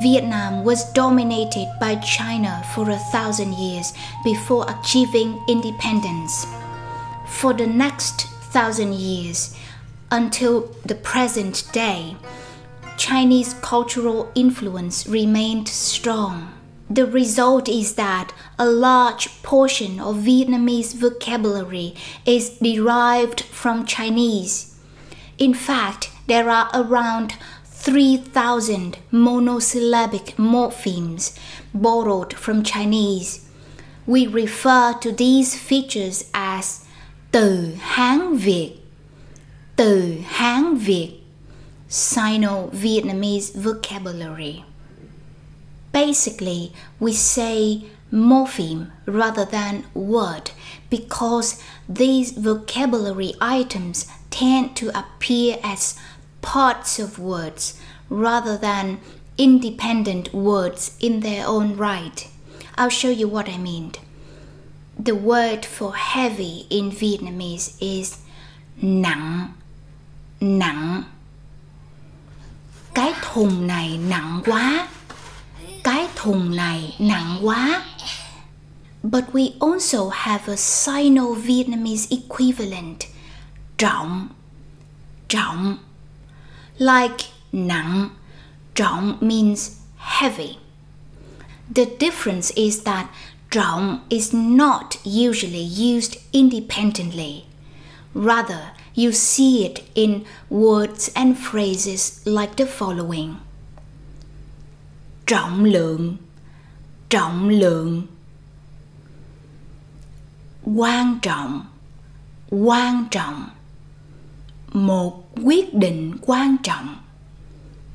Vietnam was dominated by China for a thousand years before achieving independence. For the next thousand years, until the present day, Chinese cultural influence remained strong. The result is that a large portion of Vietnamese vocabulary is derived from Chinese. In fact, there are around 3,000 monosyllabic morphemes borrowed from Chinese. We refer to these features as từ Hán Việt, từ Hán Việt, Sino-Vietnamese vocabulary. Basically, we say morpheme rather than word because these vocabulary items tend to appear as parts of words rather than independent words in their own right. I'll show you what I mean. The word for heavy in Vietnamese is nặng, nặng. Cái thùng này nặng quá. Cái thùng này nặng quá. But we also have a Sino-Vietnamese equivalent, trọng, trọng. Like nặng, trọng means heavy. The difference is that trọng is not usually used independently. Rather, you see it in words and phrases like the following. Trọng lượng, trọng lượng. Quan trọng, quan trọng. Một quyết định quan trọng.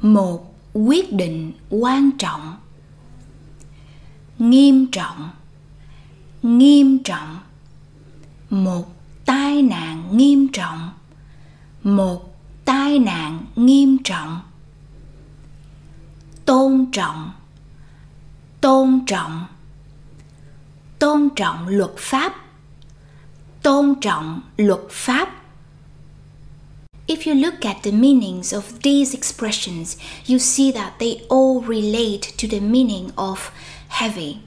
Một quyết định quan trọng. Nghiêm trọng, nghiêm trọng. Một tai nạn nghiêm trọng. Một tai nạn nghiêm trọng. Tôn trọng. Tôn trọng. Tôn trọng luật pháp. Tôn trọng luật pháp. If you look at the meanings of these expressions, you see that they all relate to the meaning of heavy.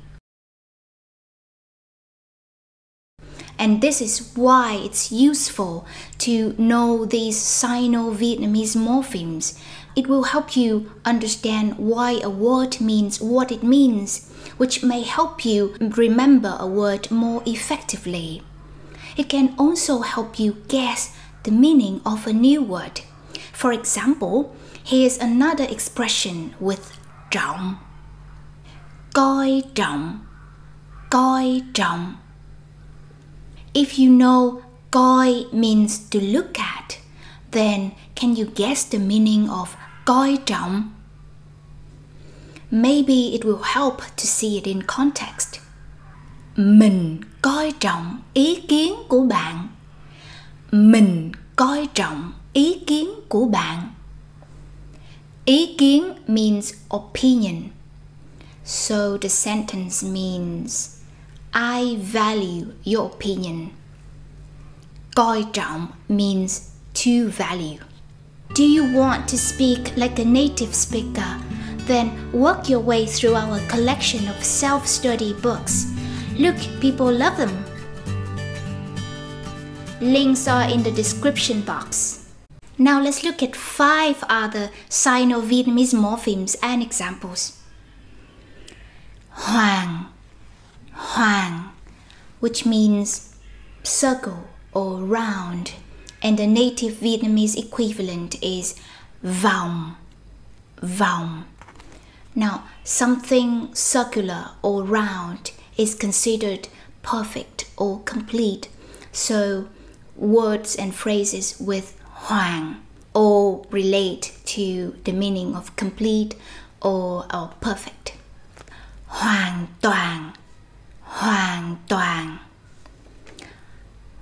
And this is why it's useful to know these Sino Vietnamese morphemes. It will help you understand why a word means what it means, which may help you remember a word more effectively. It can also help you guess the meaning of a new word. For example, here's another expression with trọng. Coi trọng, coi trọng. If you know coi means to look at, then can you guess the meaning of coi trọng? Maybe it will help to see it in context. Mình coi trọng ý kiến của bạn. Mình coi trọng ý kiến của bạn. Ý kiến means opinion. So the sentence means I value your opinion. Coi trọng means to value. Do you want to speak like a native speaker? Then work your way through our collection of self study books. Look, people love them. Links are in the description box. Now let's look at five other Sino Vietnamese morphemes and examples. Hoàng Hoàng, which means circle or round, and the native Vietnamese equivalent is vòng, vòng. Now, something circular or round is considered perfect or complete, so words and phrases with hoàng all relate to the meaning of complete or, or perfect. Hoàn toàn hoàn toàn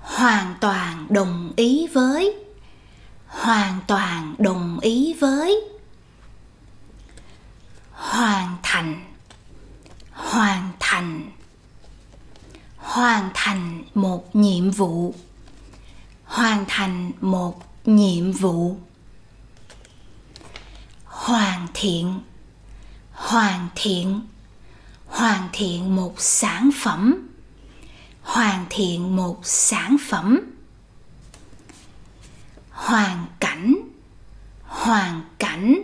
hoàn toàn đồng ý với. Hoàn toàn đồng ý với. Hoàn thành. Hoàn thành. Hoàn thành một nhiệm vụ hoàn thành một nhiệm vụ. Hoàn thiện hoàn thiện hoàn thiện một sản phẩm, hoàn thiện một sản phẩm. Hoàn cảnh hoàn cảnh.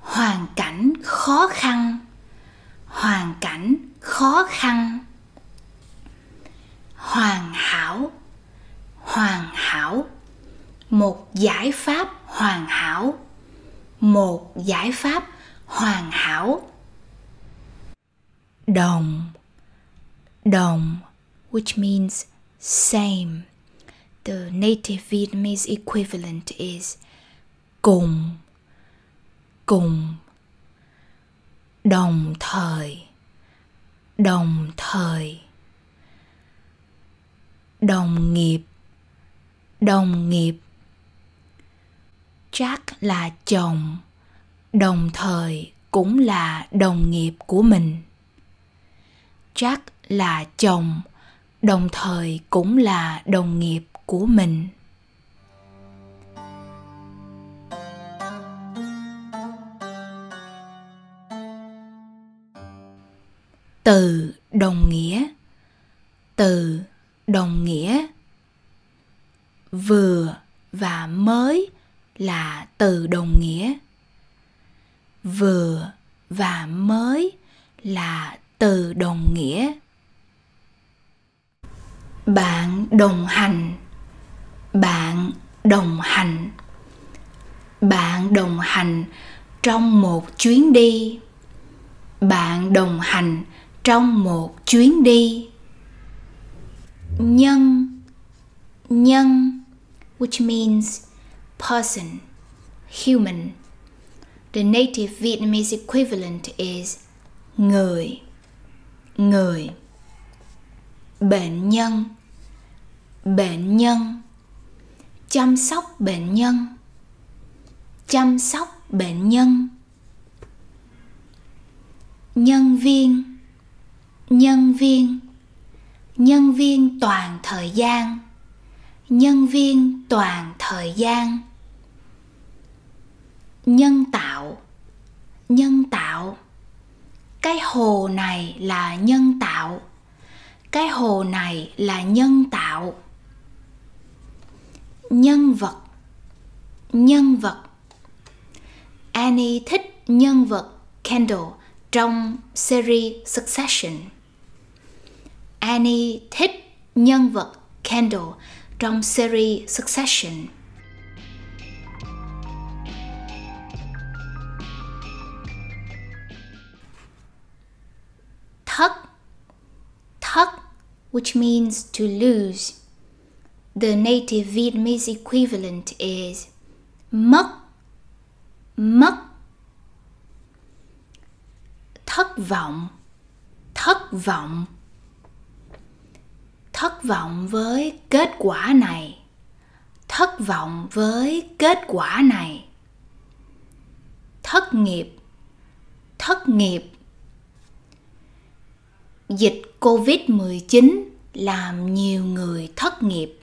Hoàn cảnh khó khăn, hoàn cảnh khó khăn. Hoàn hảo hoàn hảo. Một giải pháp hoàn hảo. Một giải pháp hoàn hảo. Đồng. Đồng, which means same. The native vietnamese equivalent is cùng. Cùng. Đồng thời. Đồng thời. Đồng nghiệp đồng nghiệp. Jack là chồng, đồng thời cũng là đồng nghiệp của mình. Jack là chồng, đồng thời cũng là đồng nghiệp của mình. Từ đồng nghĩa, từ đồng nghĩa vừa và mới là từ đồng nghĩa. Vừa và mới là từ đồng nghĩa. Bạn đồng hành. Bạn đồng hành. Bạn đồng hành trong một chuyến đi. Bạn đồng hành trong một chuyến đi. Nhân nhân which means person, human. The native vietnamese equivalent is người người. Bệnh nhân bệnh nhân. Chăm sóc bệnh nhân, chăm sóc bệnh nhân. Nhân viên nhân viên nhân viên toàn thời gian nhân viên toàn thời gian. Nhân tạo. Nhân tạo. Cái hồ này là nhân tạo. Cái hồ này là nhân tạo. Nhân vật. Nhân vật. Annie thích nhân vật kendall trong series succession. Annie thích nhân vật kendall trong series succession. Thất thất which means to lose. The native vietnamese equivalent is mất mất thất vọng. Thất vọng thất vọng với kết quả này. Thất vọng với kết quả này. Thất nghiệp. Thất nghiệp. Dịch covid-19 làm nhiều người thất nghiệp.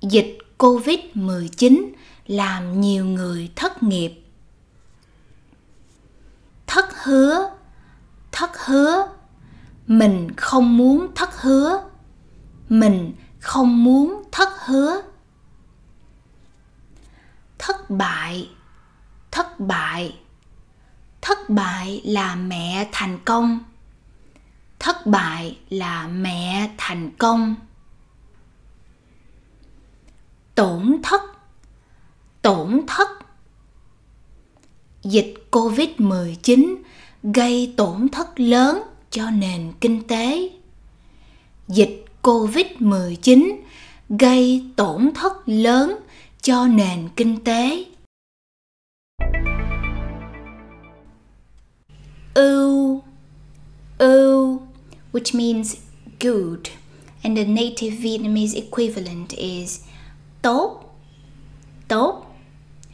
Dịch covid-19 làm nhiều người thất nghiệp. Thất hứa. Thất hứa. Mình không muốn thất hứa mình không muốn thất hứa. Thất bại thất bại. Thất bại là mẹ thành công. Thất bại là mẹ thành công. Tổn thất tổn thất. Dịch covid 19 gây tổn thất lớn cho nền kinh tế. Dịch covid-19 gây tổn thất lớn cho nền kinh tế. Ưu ưu which means good, and the native Vietnamese equivalent is tốt tốt,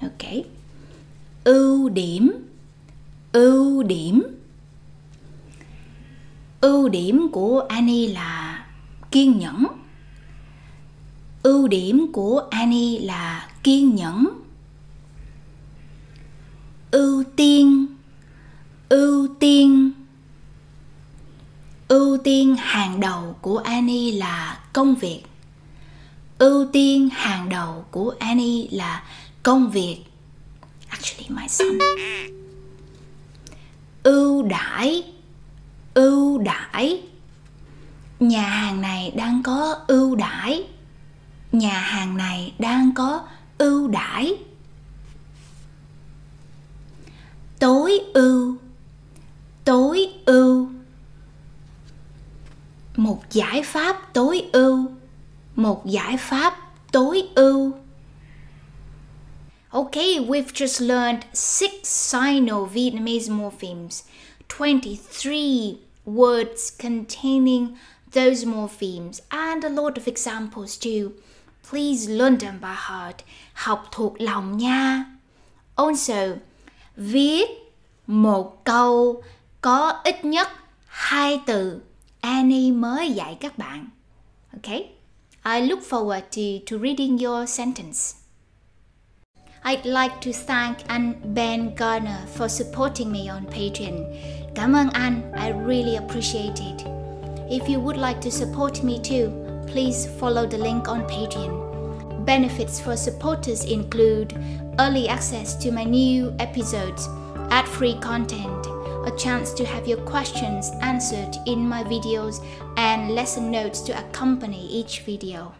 okay. Ưu điểm ưu điểm. Ưu điểm của Annie là kiên nhẫn. Ưu điểm của Annie là kiên nhẫn. Ưu tiên. Ưu tiên. Ưu tiên hàng đầu của Annie là công việc. Ưu tiên hàng đầu của Annie là công việc. Actually, my son. Ưu đãi. Ưu đãi nhà hàng này đang có ưu đãi. Nhà hàng này đang có ưu đãi. Tối ưu. Tối ưu. Một giải pháp tối ưu. Một giải pháp tối ưu. Okay, we've just learned six Sino-Vietnamese morphemes, 23 words containing those morphemes, and a lot of examples too. Please learn them by heart. Học thuộc lòng nha. Also, viết một câu có ít nhất hai từ Annie mới dạy các bạn. Okay? I look forward to, to reading your sentence. I'd like to thank anh Ben Garner for supporting me on Patreon. Cảm ơn anh, I really appreciate it. If you would like to support me too, please follow the link on Patreon. Benefits for supporters include early access to my new episodes, ad free content, a chance to have your questions answered in my videos, and lesson notes to accompany each video.